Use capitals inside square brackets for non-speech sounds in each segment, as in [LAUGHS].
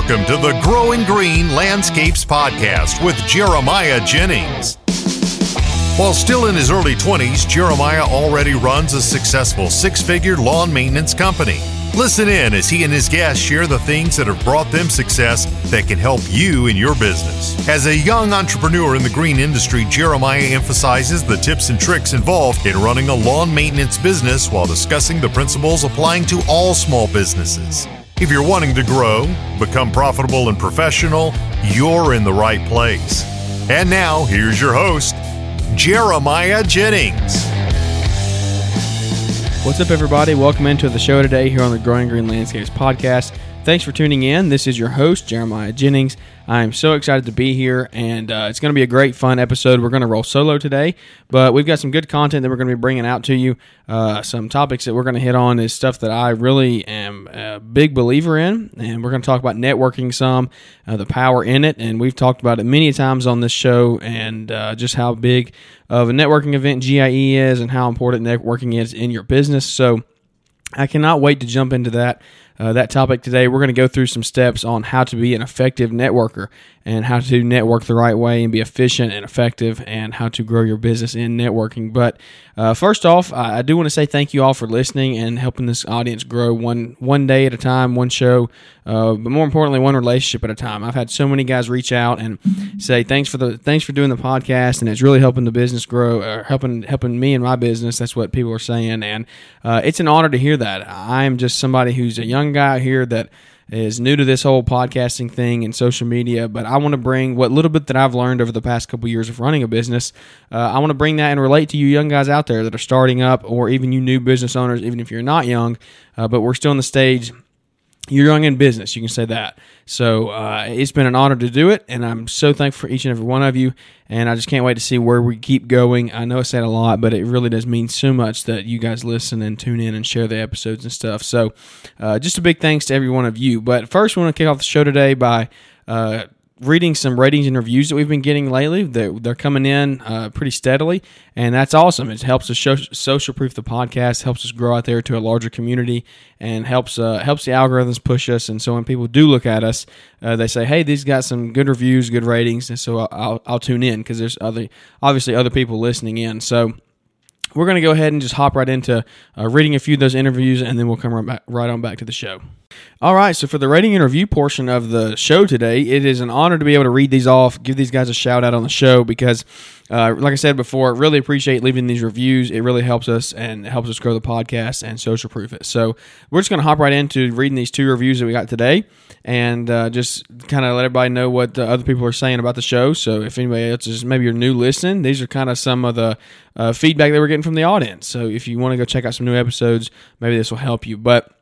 Welcome to the Growing Green Landscapes Podcast with Jeremiah Jennings. While still in his early 20s, Jeremiah already runs a successful six figure lawn maintenance company. Listen in as he and his guests share the things that have brought them success that can help you in your business. As a young entrepreneur in the green industry, Jeremiah emphasizes the tips and tricks involved in running a lawn maintenance business while discussing the principles applying to all small businesses. If you're wanting to grow, become profitable and professional, you're in the right place. And now, here's your host, Jeremiah Jennings. What's up, everybody? Welcome into the show today here on the Growing Green Landscapes podcast. Thanks for tuning in. This is your host, Jeremiah Jennings. I am so excited to be here, and uh, it's going to be a great, fun episode. We're going to roll solo today, but we've got some good content that we're going to be bringing out to you. Uh, some topics that we're going to hit on is stuff that I really am a big believer in, and we're going to talk about networking some, uh, the power in it, and we've talked about it many times on this show, and uh, just how big of a networking event GIE is, and how important networking is in your business. So I cannot wait to jump into that uh, that topic today. We're going to go through some steps on how to be an effective networker and how to network the right way and be efficient and effective and how to grow your business in networking. But uh, first off, I, do want to say thank you all for listening and helping this audience grow one one day at a time, one show, uh, but more importantly, one relationship at a time. I've had so many guys reach out and say thanks for the thanks for doing the podcast, and it's really helping the business grow, or helping helping me and my business. That's what people are saying, and uh, it's an honor to hear that. I'm just somebody who's a young guy here that is new to this whole podcasting thing and social media, but I want to bring what little bit that I've learned over the past couple years of running a business. Uh, I want to bring that and relate to you young guys out there that are starting up, or even you new business owners, even if you're not young, uh, but we're still in the stage you're young in business. You can say that. So uh, it's been an honor to do it, and I'm so thankful for each and every one of you. And I just can't wait to see where we keep going. I know I said a lot, but it really does mean so much that you guys listen and tune in and share the episodes and stuff. So uh, just a big thanks to every one of you. But first, we want to kick off the show today by. Uh, reading some ratings and reviews that we've been getting lately. They're, they're coming in uh, pretty steadily, and that's awesome. It helps us show, social proof the podcast, helps us grow out there to a larger community, and helps uh, helps the algorithms push us. And so when people do look at us, uh, they say, "Hey, these got some good reviews, good ratings," and so I'll, I'll, I'll tune in because there's other obviously other people listening in. So we're going to go ahead and just hop right into uh, reading a few of those interviews, and then we'll come right, back, right on back to the show. All right, so for the rating and review portion of the show today, it is an honor to be able to read these off, give these guys a shout out on the show because, uh, like I said before, really appreciate leaving these reviews. It really helps us and helps us grow the podcast and social proof it. So we're just going to hop right into reading these two reviews that we got today and uh, just kind of let everybody know what the other people are saying about the show. So if anybody else is maybe you're new listening, these are kind of some of the uh, feedback that we're getting from the audience. So if you want to go check out some new episodes, maybe this will help you. But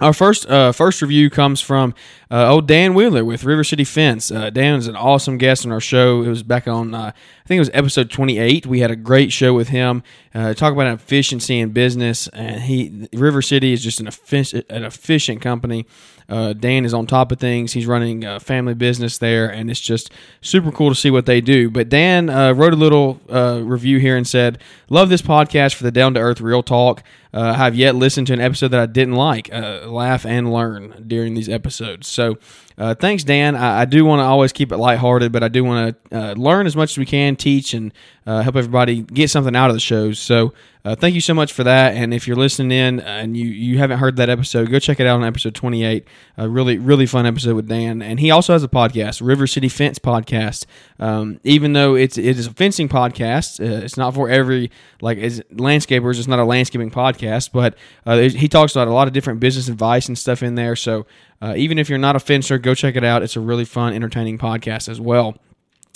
our first uh, first review comes from uh, old Dan Wheeler with River City Fence. Uh, Dan is an awesome guest on our show. It was back on, uh, I think it was episode 28. We had a great show with him. Uh, talk about efficiency in business, and he River City is just an efficient, an efficient company. Uh, Dan is on top of things. He's running a family business there, and it's just super cool to see what they do. But Dan wrote a little review here and said, "Love this podcast for the down to earth real talk. Uh, have yet listened to an episode that I didn't like. Uh, laugh and learn during these episodes." So uh, thanks, Dan. I, I do want to always keep it lighthearted, but I do want to uh, learn as much as we can, teach, and uh, help everybody get something out of the shows. So uh, thank you so much for that. And if you're listening in and you, you haven't heard that episode, go check it out on episode 28. A really, really fun episode with Dan. And he also has a podcast, River City Fence Podcast. Um, even though it's it is a fencing podcast, uh, it's not for every like as landscapers. It's not a landscaping podcast, but uh, he talks about a lot of different business advice and stuff in there. So uh, even if you're not a fencer, go check it out. It's a really fun, entertaining podcast as well.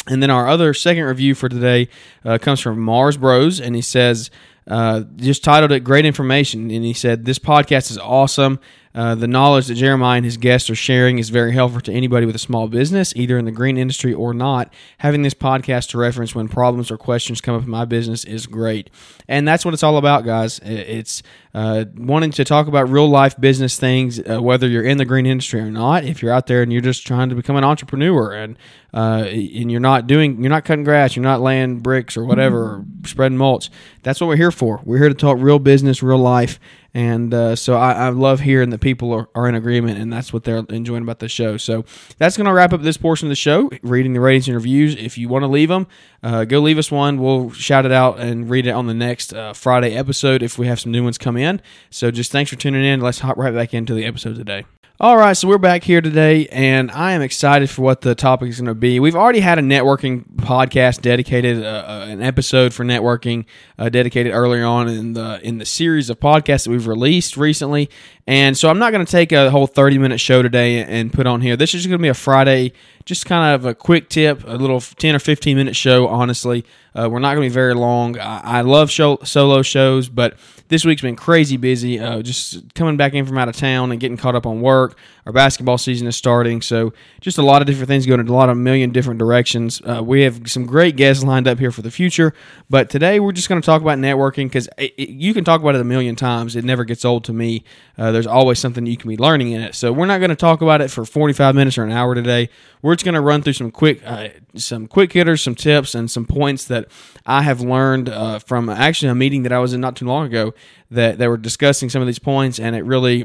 And then our other second review for today uh, comes from Mars Bros, and he says, uh, just titled it Great Information. And he said, This podcast is awesome. Uh, the knowledge that Jeremiah and his guests are sharing is very helpful to anybody with a small business, either in the green industry or not. Having this podcast to reference when problems or questions come up in my business is great. And that's what it's all about, guys. It's uh, wanting to talk about real life business things, uh, whether you're in the green industry or not. If you're out there and you're just trying to become an entrepreneur and uh, and you're not doing, you're not cutting grass, you're not laying bricks or whatever, or spreading mulch. That's what we're here for. We're here to talk real business, real life, And uh, so I, I, love hearing that people are, are in agreement, and that's what they're enjoying about the show. So that's going to wrap up this portion of the show. Reading the ratings and reviews. If you want to leave them, uh, go leave us one. We'll shout it out and read it on the next uh, Friday episode if we have some new ones come in. So just thanks for tuning in. Let's hop right back into the episode today. All right, so we're back here today, and I am excited for what the topic is going to be. We've already had a networking podcast dedicated, uh, uh, an episode for networking uh, dedicated earlier on in the in the series of podcasts that we've released recently, and so I'm not going to take a whole 30 minute show today and put on here. This is going to be a Friday, just kind of a quick tip, a little 10 or 15 minute show. Honestly, uh, we're not going to be very long. I, I love show, solo shows, but this week's been crazy busy. Uh, just coming back in from out of town and getting caught up on work. Our basketball season is starting, so just a lot of different things going in a lot of million different directions. Uh, we have some great guests lined up here for the future, but today we're just going to talk about networking because you can talk about it a million times. It never gets old to me. Uh, there's always something you can be learning in it. So we're not going to talk about it for 45 minutes or an hour today. We're just going to run through some quick, uh, some quick hitters, some tips, and some points that I have learned uh, from actually a meeting that I was in not too long ago that they were discussing some of these points, and it really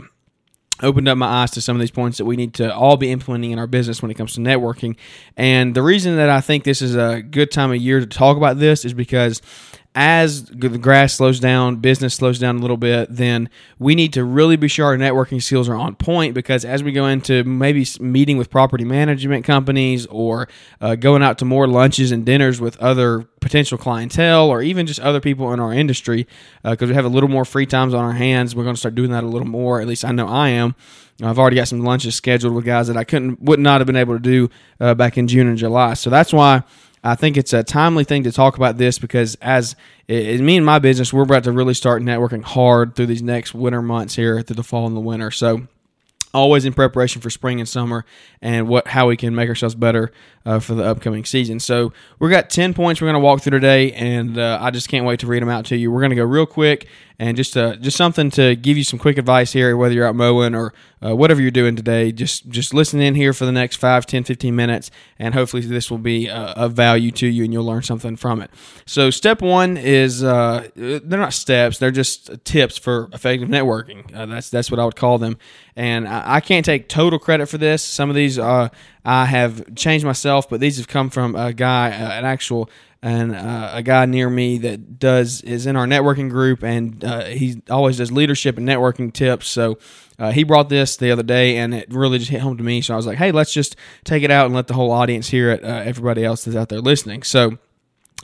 opened up my eyes to some of these points that we need to all be implementing in our business when it comes to networking. And the reason that I think this is a good time of year to talk about this is because as the grass slows down, business slows down a little bit, then we need to really be sure our networking skills are on point because as we go into maybe meeting with property management companies or uh, going out to more lunches and dinners with other potential clientele or even just other people in our industry, because uh, we have a little more free times on our hands, we're going to start doing that a little more. At least I know I am. I've already got some lunches scheduled with guys that I couldn't, would not have been able to do uh, back in June and July. So that's why I think it's a timely thing to talk about this because as it, me and my business, we're about to really start networking hard through these next winter months here through the fall and the winter. So always in preparation for spring and summer and what how we can make ourselves better uh, for the upcoming season. So we've got ten points we're going to walk through today, and uh, I just can't wait to read them out to you. We're going to go real quick and just uh, just something to give you some quick advice here, whether you're out mowing or uh, whatever you're doing today. Just just listen in here for the next 5, 10, 15 minutes, and hopefully this will be uh, of value to you, and you'll learn something from it. So step one is uh, they're not steps; they're just tips for effective networking. That's that's what I would call them. And I, I, can't take total credit for this. Some of these I have changed myself, but these have come from a guy, uh, an actual and uh, a guy near me that does is in our networking group, and uh, he always does leadership and networking tips. So uh, he brought this the other day, and it really just hit home to me. So I was like, "Hey, let's just take it out and let the whole audience hear it. Uh, everybody else that's out there listening." So.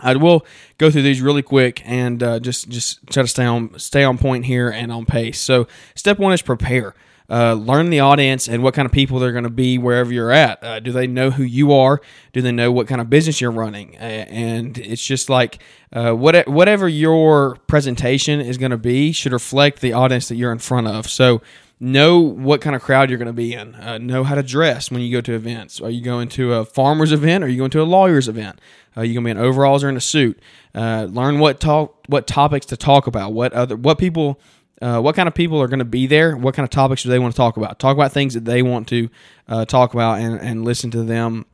I will go through these really quick and uh, just just try to stay on stay on point here and on pace. So, step one is prepare uh, learn the audience and what kind of people they're going to be wherever you're at. Uh, do they know who you are? Do they know what kind of business you're running? And it's just like uh, what, whatever your presentation is going to be should reflect the audience that you're in front of. So know what kind of crowd you're going to be in. Uh, know how to dress when you go to events. Are you going to a farmer's event? Or are you going to a lawyer's event? Are you going to be in overalls or in a suit? Uh, learn what talk, what topics to talk about. What other, what people uh, what kind of people are going to be there? What kind of topics do they want to talk about? Talk about things that they want to uh, talk about and, and listen to them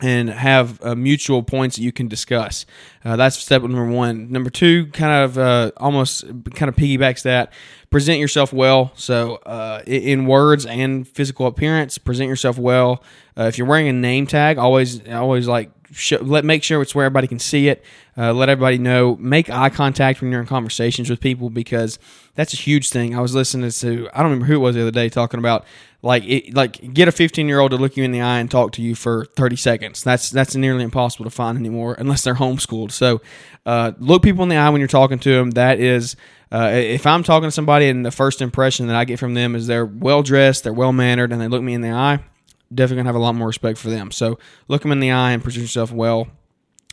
and have uh, mutual points that you can discuss. Uh, that's step number one. Number two, kind of uh, almost kind of piggybacks that. Present yourself well. So, uh, in words and physical appearance, present yourself well. Uh, if you're wearing a name tag, always always like show, let make sure it's where everybody can see it. Uh, let everybody know. Make eye contact when you're in conversations with people because that's a huge thing. I was listening to I don't remember who it was the other day talking about like it, like get a 15 year old to look you in the eye and talk to you for 30 seconds. That's that's nearly impossible to find anymore unless they're homeschooled. So uh, look people in the eye when you're talking to them. That is. Uh, if I'm talking to somebody and the first impression that I get from them is they're well dressed, they're well mannered, and they look me in the eye, definitely gonna have a lot more respect for them. So look them in the eye and present yourself well.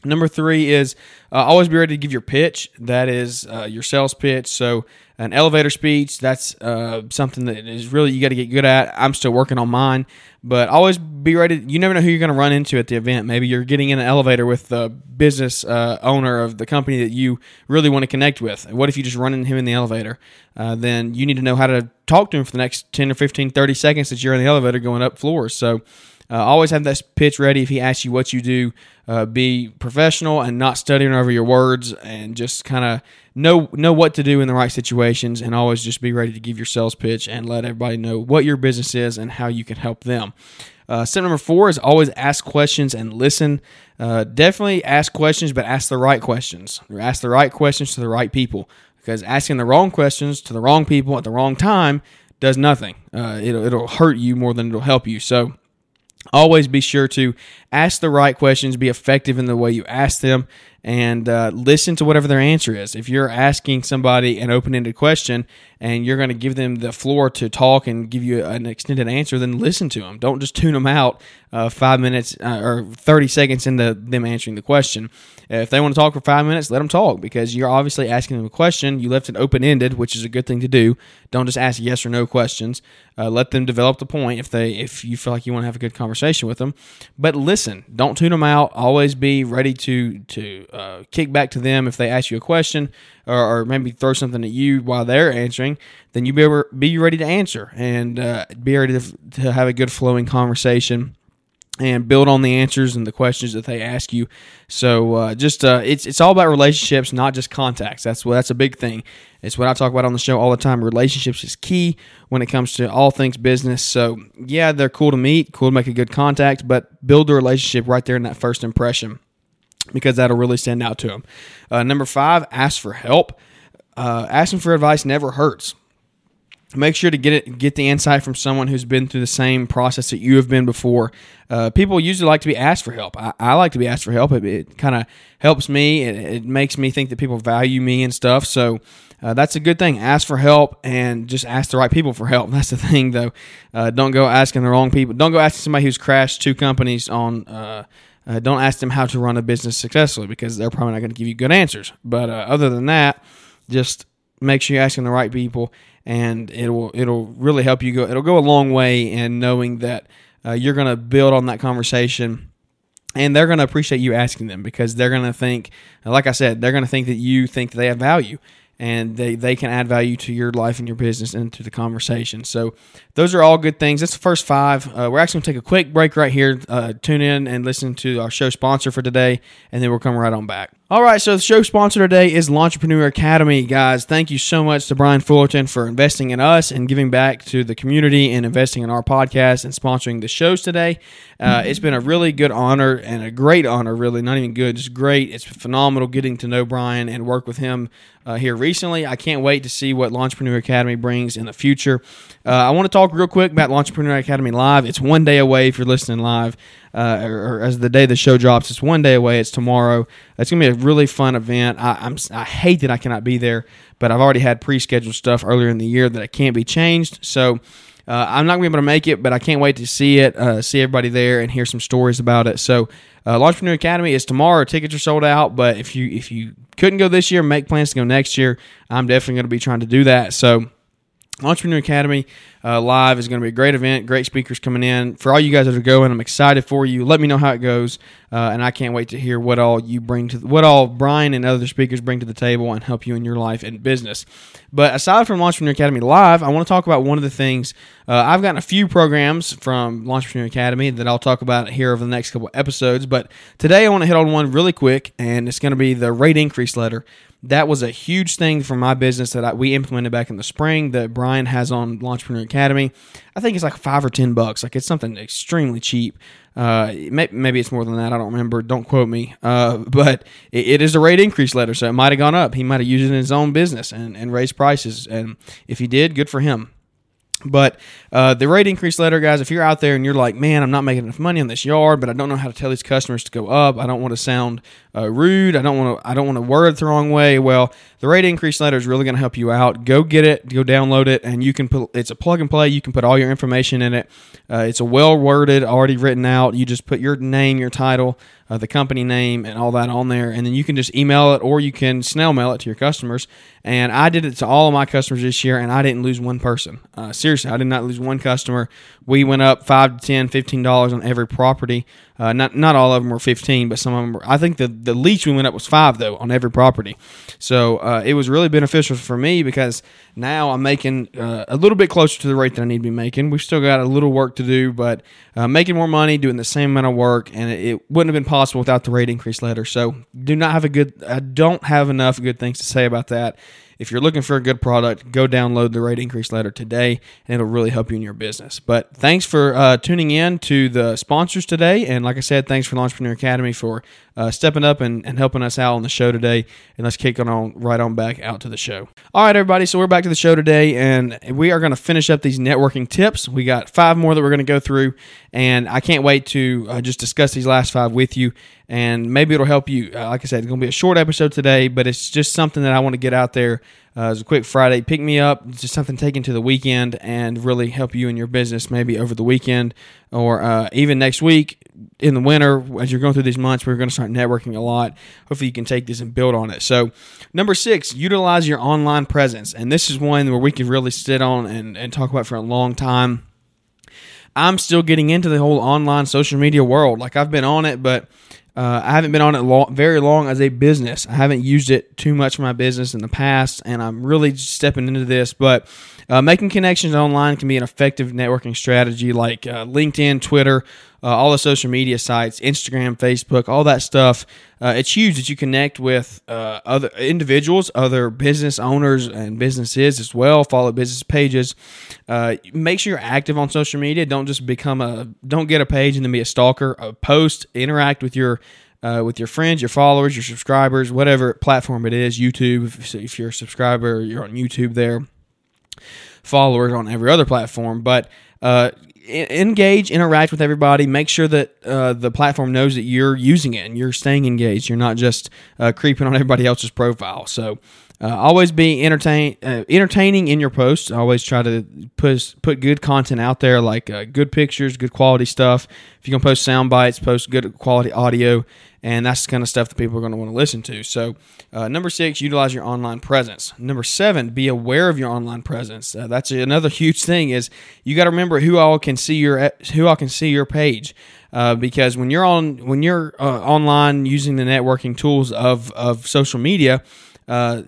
Number three is uh, always be ready to give your pitch. That is uh, your sales pitch. So an elevator speech that's uh, something that is really you got to get good at. I'm still working on mine but always be ready you never know who you're going to run into at the event. Maybe you're getting in an elevator with the business uh, owner of the company that you really want to connect with. And what if you just run into him in the elevator? Uh, then you need to know how to talk to him for the next 10 or 15 30 seconds that you're in the elevator going up floors. So Uh, always have that pitch ready if he asks you what you do. Uh, be professional and not studying over your words, and just kind of know know what to do in the right situations, and always just be ready to give your sales pitch and let everybody know what your business is and how you can help them. Uh, step number four is always ask questions and listen. Uh, definitely ask questions, but ask the right questions. Ask the right questions to the right people because asking the wrong questions to the wrong people at the wrong time does nothing. Uh, it'll, it'll hurt you more than it'll help you. So always be sure to ask the right questions, be effective in the way you ask them, and uh, listen to whatever their answer is. If you're asking somebody an open ended question and you're going to give them the floor to talk and give you an extended answer, then listen to them. Don't just tune them out uh, five minutes uh, or 30 seconds into them answering the question. If they want to talk for five minutes, let them talk because you're obviously asking them a question. You left it open ended, which is a good thing to do. Don't just ask yes or no questions. Uh, let them develop the point if they if you feel like you want to have a good conversation with them. But listen, don't tune them out. Always be ready to to uh, kick back to them if they ask you a question or, or, maybe throw something at you while they're answering. Then you be be ready to answer and uh, be ready to, to have a good flowing conversation and build on the answers and the questions that they ask you. So uh, just uh, it's it's all about relationships, not just contacts. That's that's a big thing. It's what I talk about on the show all the time. Relationships is key when it comes to all things business. So yeah, they're cool to meet, cool to make a good contact, but build a relationship right there in that first impression because that'll really stand out to them. Uh, number five, ask for help. Uh, asking for advice never hurts make sure to get it get the insight from someone who's been through the same process that you have been before. Uh, people usually like to be asked for help. I, I like to be asked for help. It, it kind of helps me. It, it, makes me think that people value me and stuff. So uh, that's a good thing. Ask for help and just ask the right people for help. [LAUGHS] That's the thing though. Uh, don't go asking the wrong people. Don't go asking somebody who's crashed two companies on uh, uh, don't ask them how to run a business successfully because they're probably not going to give you good answers. But uh, other than that just make sure you're asking the right people and it'll it'll really help you go. It'll go a long way in knowing that uh, you're going to build on that conversation, and they're going to appreciate you asking them because they're going to think, like I said, they're going to think that you think they have value, and they, they can add value to your life and your business and to the conversation. So those are all good things. That's the first five. Uh, we're actually going to take a quick break right here. Uh, tune in and listen to our show sponsor for today, and then we'll come right on back. All right, so the show sponsor today is Lawnpreneur Academy. Guys, thank you so much to Brian Fullerton for investing in us and giving back to the community and investing in our podcast and sponsoring the shows today. Uh, it's been a really good honor and a great honor, really, not even good, just great. It's phenomenal getting to know Brian and work with him uh, here recently. I can't wait to see what Lawnpreneur Academy brings in the future. Uh, I want to talk real quick about Lawnpreneur Academy Live. It's one day away if you're listening live uh, or, or, as the day the show drops. It's one day away. It's tomorrow. It's gonna be a really fun event. I, I'm I hate that I cannot be there, but I've already had pre-scheduled stuff earlier in the year that it can't be changed. So. Uh, I'm not going to be able to make it, but I can't wait to see it, uh, see everybody there, and hear some stories about it. So, uh, Lawnpreneur Academy is tomorrow. Tickets are sold out, but if you if you couldn't go this year, make plans to go next year. I'm definitely going to be trying to do that. So, Lawnpreneur Academy uh, live is going to be a great event. Great speakers coming in. For all you guys that are going, I'm excited for you. Let me know how it goes, uh, and I can't wait to hear what all you bring to what all Brian and other speakers bring to the table and help you in your life and business. But aside from Lawnpreneur Academy live, I want to talk about one of the things uh, I've gotten a few programs from Lawnpreneur Academy that I'll talk about here over the next couple episodes. But today I want to hit on one really quick, and it's going to be the rate increase letter that was a huge thing for my business that I, we implemented back in the spring that Brian has on Lawnpreneur Academy. I think it's like five or ten bucks. Like it's something extremely cheap. Uh, maybe it's more than that. I don't remember. Don't quote me. Uh, [LAUGHS] but it, it is a rate increase letter, so it might have gone up. He might have used it in his own business and, and raised prices. And if he did, good for him. But uh, the rate increase letter, guys, if you're out there and you're like, man, I'm not making enough money on this yard, but I don't know how to tell these customers to go up. I don't want to sound uh, rude. I don't want to. I don't want to word it the wrong way. Well, the rate increase letter is really going to help you out. Go get it. Go download it, and you can put. It's a plug and play. You can put all your information in it. Uh, it's a well worded, already written out. You just put your name, your title uh, the company name, and all that on there. And then you can just email it or you can snail mail it to your customers. And I did it to all of my customers this year, and I didn't lose one person. Uh, seriously seriously, I did not lose one customer. We went up five to ten, fifteen dollars on every property. Uh, not not all of them were fifteen, but some of them were. I think the the least we went up was five though on every property. So uh, it was really beneficial for me because now I'm making uh, a little bit closer to the rate that I need to be making. We've still got a little work to do, but uh, making more money, doing the same amount of work, and it, it wouldn't have been possible without the rate increase letter. So do not have a good. I don't have enough good things to say about that. If you're looking for a good product, go download the rate increase letter today, and it'll really help you in your business. But thanks for uh, tuning in to the sponsors today. And like I said, thanks for the Lawnpreneur Academy for uh, stepping up and, and helping us out on the show today. And let's kick on, right on back out to the show. All right, everybody. So we're back to the show today, and we are going to finish up these networking tips. We got five more that we're going to go through, and I can't wait to uh, just discuss these last five with you. And maybe it'll help you. Uh, like I said, it's going to be a short episode today, but it's just something that I want to get out there uh, as a quick Friday pick me up, It's just something taken to the weekend and really help you in your business maybe over the weekend or uh, even next week in the winter as you're going through these months. We're going to start networking a lot. Hopefully, you can take this and build on it. So, number six, utilize your online presence. And this is one where we can really sit on and, and talk about for a long time. I'm still getting into the whole online social media world. Like, I've been on it, but uh, I haven't been on it long, very long as a business. I haven't used it too much for my business in the past, and I'm really stepping into this. But uh, making connections online can be an effective networking strategy, like uh, LinkedIn, Twitter, uh, all the social media sites, Instagram, Facebook, all that stuff. Uh, it's huge that you connect with uh, other individuals, other business owners, and businesses as well. Follow business pages. Uh, make sure you're active on social media. Don't just become a don't get a page and then be a stalker. A post, interact with your uh, with your friends, your followers, your subscribers, whatever platform it is. YouTube, if, if you're a subscriber, you're on YouTube there. Followers on every other platform, but uh, engage, interact with everybody. Make sure that uh, the platform knows that you're using it and you're staying engaged. You're not just uh, creeping on everybody else's profile. So uh, always be entertain uh, entertaining in your posts. Always try to put put good content out there, like uh, good pictures, good quality stuff. If you're gonna post sound bites, post good quality audio, and that's the kind of stuff that people are going to want to listen to. So, uh, number six, utilize your online presence. Number seven, be aware of your online presence. Uh, that's another [LAUGHS] huge thing. Is you got to remember who all can see your who all can see your page. Uh, because when you're on when you're uh, online using the networking tools of of social media, uh,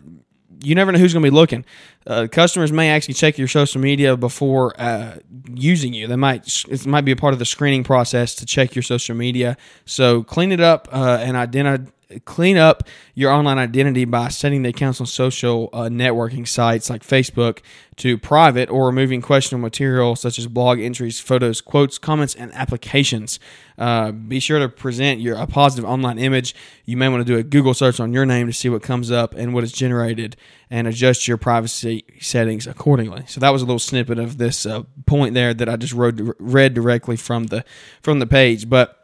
you never know who's going to be looking. Uh, customers may actually check your social media before uh, using you. They might it might be a part of the screening process to check your social media. So clean it up uh, and identify clean up your online identity by setting the accounts on social uh, networking sites like Facebook to private or removing questionable material such as blog entries, photos, quotes, comments, and applications. Uh, be sure to present your a positive online image. You may want to do a Google search on your name to see what comes up and what is generated, and adjust your privacy settings accordingly. So that was a little snippet of this uh, point there that I just wrote, read directly from the from the page, but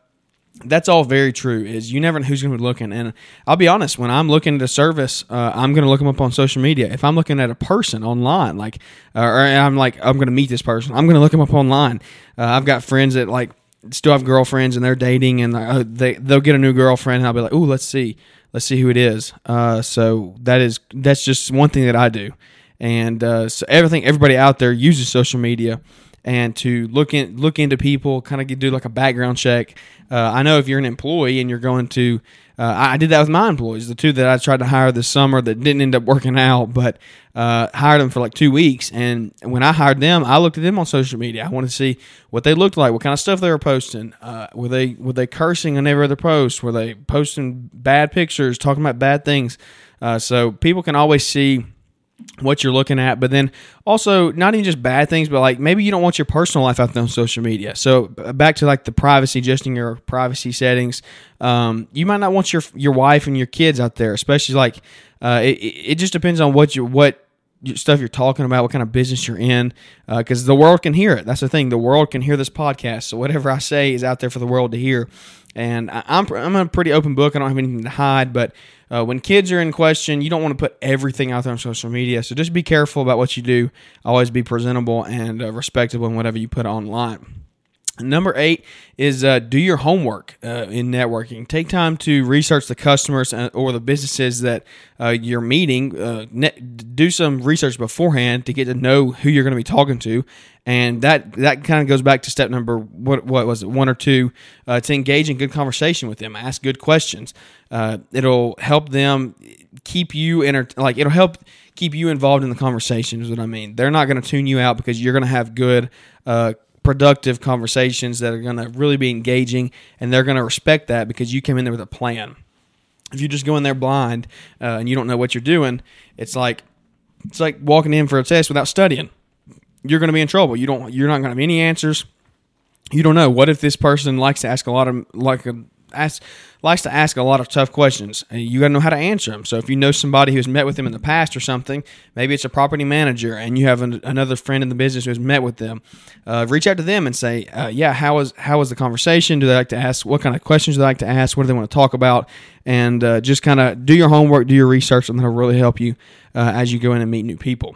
that's all very true. Is you never know who's going to be looking, and I'll be honest. When I'm looking at a service, uh, I'm going to look them up on social media. If I'm looking at a person online, like, uh, or I'm like, I'm going to meet this person, I'm going to look them up online. Uh, I've got friends that like still have girlfriends and they're dating, and uh, they they'll get a new girlfriend. And I'll be like, oh, let's see, let's see who it is. Uh, so that is that's just one thing that I do, and uh, so everything everybody out there uses social media and to look in look into people, kind of do like a background check. Uh, I know if you're an employee and you're going to, uh, I did that with my employees, the two that I tried to hire this summer that didn't end up working out, but uh, hired them for like two weeks. And when I hired them, I looked at them on social media. I wanted to see what they looked like, what kind of stuff they were posting. Uh, were they were they cursing on every other post? Were they posting bad pictures, talking about bad things? Uh, so people can always see what you're looking at, but then also not even just bad things, but like maybe you don't want your personal life out there on social media. So back to like the privacy, adjusting your privacy settings. Um, you might not want your your wife and your kids out there, especially like uh, it, it just depends on what you what stuff you're talking about, what kind of business you're in, because uh, the world can hear it. That's the thing. The world can hear this podcast. So whatever I say is out there for the world to hear. And I, I'm I'm a pretty open book. I don't have anything to hide, but uh, when kids are in question, you don't want to put everything out there on social media. So just be careful about what you do. Always be presentable and uh, respectable in whatever you put online. Number eight is uh, do your homework uh, in networking. Take time to research the customers uh, or the businesses that uh, you're meeting. Uh, do some research beforehand to get to know who you're going to be talking to, and that that kind of goes back to step number what what was it one or two uh, to engage in good conversation with them, ask good questions. it'll help them keep you enter like it'll help keep you involved in the conversation. Is what I mean. They're not going to tune you out because you're going to have good productive conversations that are going to really be engaging and they're going to respect that because you came in there with a plan. If you just go in there blind uh, and you don't know what you're doing, it's like it's like walking in for a test without studying. You're going to be in trouble. You don't. You're not going to have any answers. You don't know. What if this person likes to ask a lot of like a likes to ask a lot of tough questions, and you got to know how to answer them. So if you know somebody who's met with him in the past or something, maybe it's a property manager, and you have an, another friend in the business who has met with them, uh, reach out to them and say, uh, "Yeah, how was how was the conversation? Do they like to ask? What kind of questions do they like to ask? What do they want to talk about?" And uh, just kind of do your homework, do your research, and that'll really help you uh, as you go in and meet new people.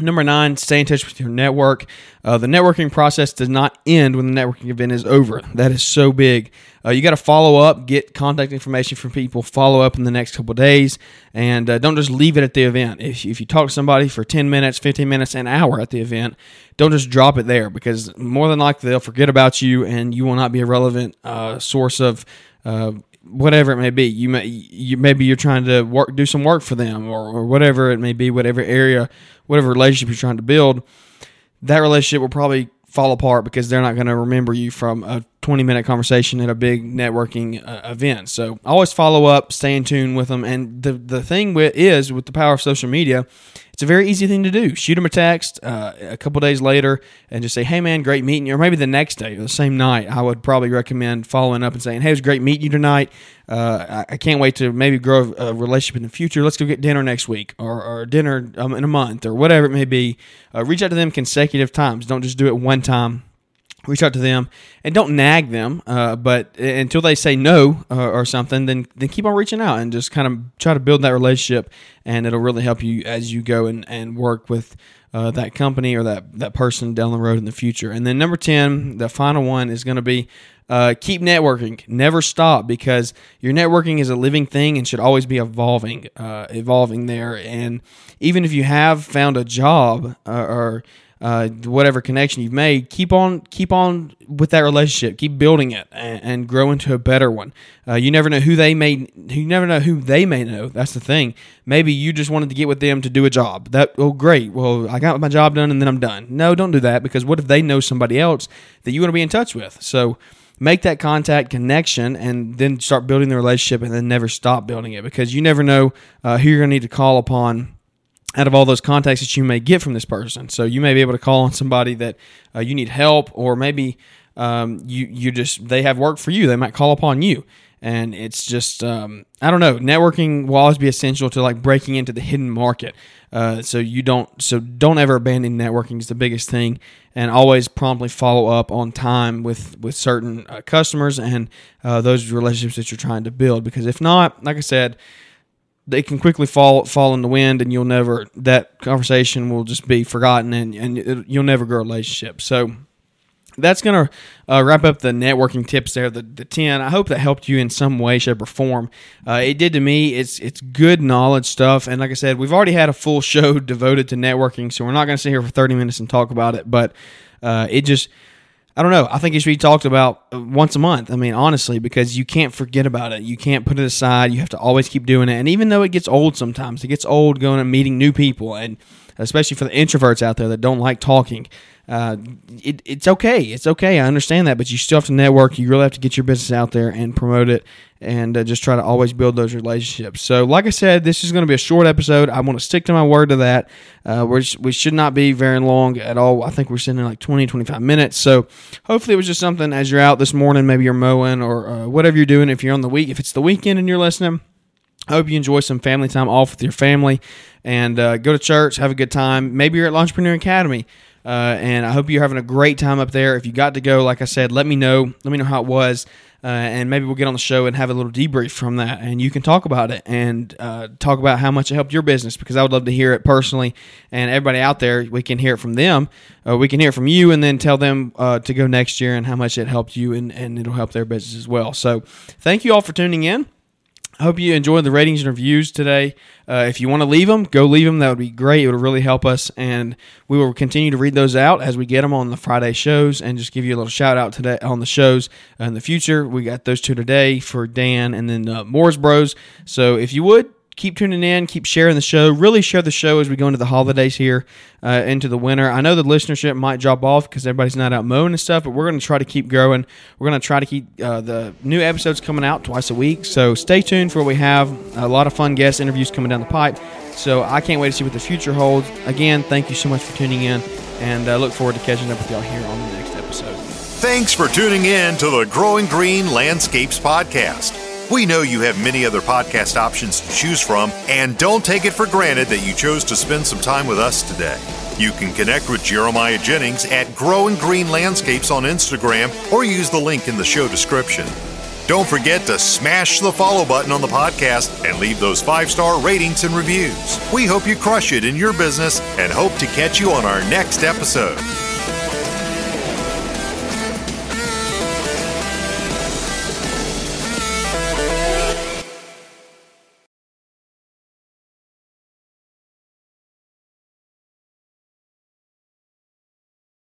Number nine, stay in touch with your network. Uh, the networking process does not end when the networking event is over. That is so big. Uh, you got to follow up, get contact information from people, follow up in the next couple days, and uh, don't just leave it at the event. If, if you talk to somebody for 10 minutes, 15 minutes, an hour at the event, don't just drop it there because more than likely they'll forget about you and you will not be a relevant uh, source of uh, whatever it may be. You may you maybe you're trying to work do some work for them or, or whatever it may be, whatever area, whatever relationship you're trying to build. That relationship will probably fall apart because they're not going to remember you from a 20 minute conversation at a big networking uh, event. So always follow up, stay in tune with them. And the, the thing with, is with the power of social media, it's a very easy thing to do. Shoot them a text uh, a couple days later and just say, hey man, great meeting you. Or maybe the next day or the same night. I would probably recommend following up and saying, hey, it was great meeting you tonight. Uh, I, I, can't wait to maybe grow a relationship in the future. Let's go get dinner next week or, or dinner um, in a month or whatever it may be. Uh, reach out to them consecutive times. Don't just do it one time reach out to them and don't nag them uh, but until they say no uh, or something then then keep on reaching out and just kind of try to build that relationship and it'll really help you as you go and, and work with uh, that company or that that person down the road in the future. And then number 10 the final one is going to be uh, keep networking. Never stop because your networking is a living thing and should always be evolving uh, evolving there. And even if you have found a job uh, or uh, whatever connection you've made, keep on keep on with that relationship. Keep building it and, and grow into a better one. Uh, you never know who they may you never know who they may know. That's the thing. Maybe you just wanted to get with them to do a job. That oh great. Well, I got my job done and then I'm done. No, don't do that because what if they know somebody else that you want to be in touch with? So make that contact connection and then start building the relationship and then never stop building it because you never know uh, who you're going to need to call upon out of all those contacts that you may get from this person. So you may be able to call on somebody that uh, you need help, or maybe um, you you just they have work for you. They might call upon you, and it's just um, I don't know. Networking will always be essential to like breaking into the hidden market. Uh, so you don't so don't ever abandon networking is the biggest thing, and always promptly follow up on time with with certain uh, customers and uh, those relationships that you're trying to build. Because if not, like I said they can quickly fall fall in the wind, and you'll never that conversation will just be forgotten, and and it, you'll never grow a relationship. So that's going to uh, wrap up the networking tips there, the, the 10. I hope that helped you in some way, shape, or form. Uh, it did to me. It's it's good knowledge stuff. And like I said, we've already had a full [LAUGHS] show devoted to networking, so we're not going to sit here for 30 minutes and talk about it. But uh, it just I don't know. I think it should be talked about uh, once a month. I mean, honestly, because you can't forget about it. You can't put it aside. You have to always keep doing it. And even though it gets old sometimes, it gets old going and meeting new people, and especially for the introverts out there that don't like talking uh, it, it's okay. It's okay. I understand that, but you still have to network. You really have to get your business out there and promote it, and uh, just try to always build those relationships. So, like I said, this is going to be a short episode. I want to stick to my word to that. Uh, we we should not be very long at all. I think we're sitting in like 20, 25 minutes. So, hopefully, it was just something as you're out this morning. Maybe you're mowing or uh, whatever you're doing. If you're on the week, if it's the weekend and you're listening. I hope you enjoy some family time off with your family and uh, go to church, have a good time. Maybe you're at Lawnpreneur Academy Uh, and I hope you're having a great time up there. If you got to go, like I said, let me know. Let me know how it was. Uh, and maybe we'll get on the show and have a little debrief from that, and you can talk about it and uh, talk about how much it helped your business because I would love to hear it personally. And everybody out there, we can hear it from them, uh, we can hear it from you, and then tell them uh, to go next year and how much it helped you, and, and it'll help their business as well. So, thank you all for tuning in. I hope you enjoyed the ratings and reviews today. Uh, if you want to leave them, go leave them. That would be great. It would really help us, and we will continue to read those out as we get them on the Friday shows, and just give you a little shout out today on the shows in the future. We got those two today for Dan, and then uh, Moore's Bros. So if you would keep tuning in, keep sharing the show. Really share the show as we go into the holidays here, uh, into the winter. I know the listenership might drop off because everybody's not out mowing and stuff, but we're going to try to keep growing. We're going to try to keep uh, the new episodes coming out twice a week. So stay tuned for what we have. A lot of fun guest interviews coming down the pipe. So I can't wait to see what the future holds. Again, thank you so much for tuning in, and uh, look forward to catching up with y'all here on the next episode. Thanks for tuning in to the Growing Green Landscapes Podcast. We know you have many other podcast options to choose from, and don't take it for granted that you chose to spend some time with us today. You can connect with Jeremiah Jennings at Growing Green Landscapes on Instagram or use the link in the show description. Don't forget to smash the follow button on the podcast and leave those five star ratings and reviews. We hope you crush it in your business and hope to catch you on our next episode.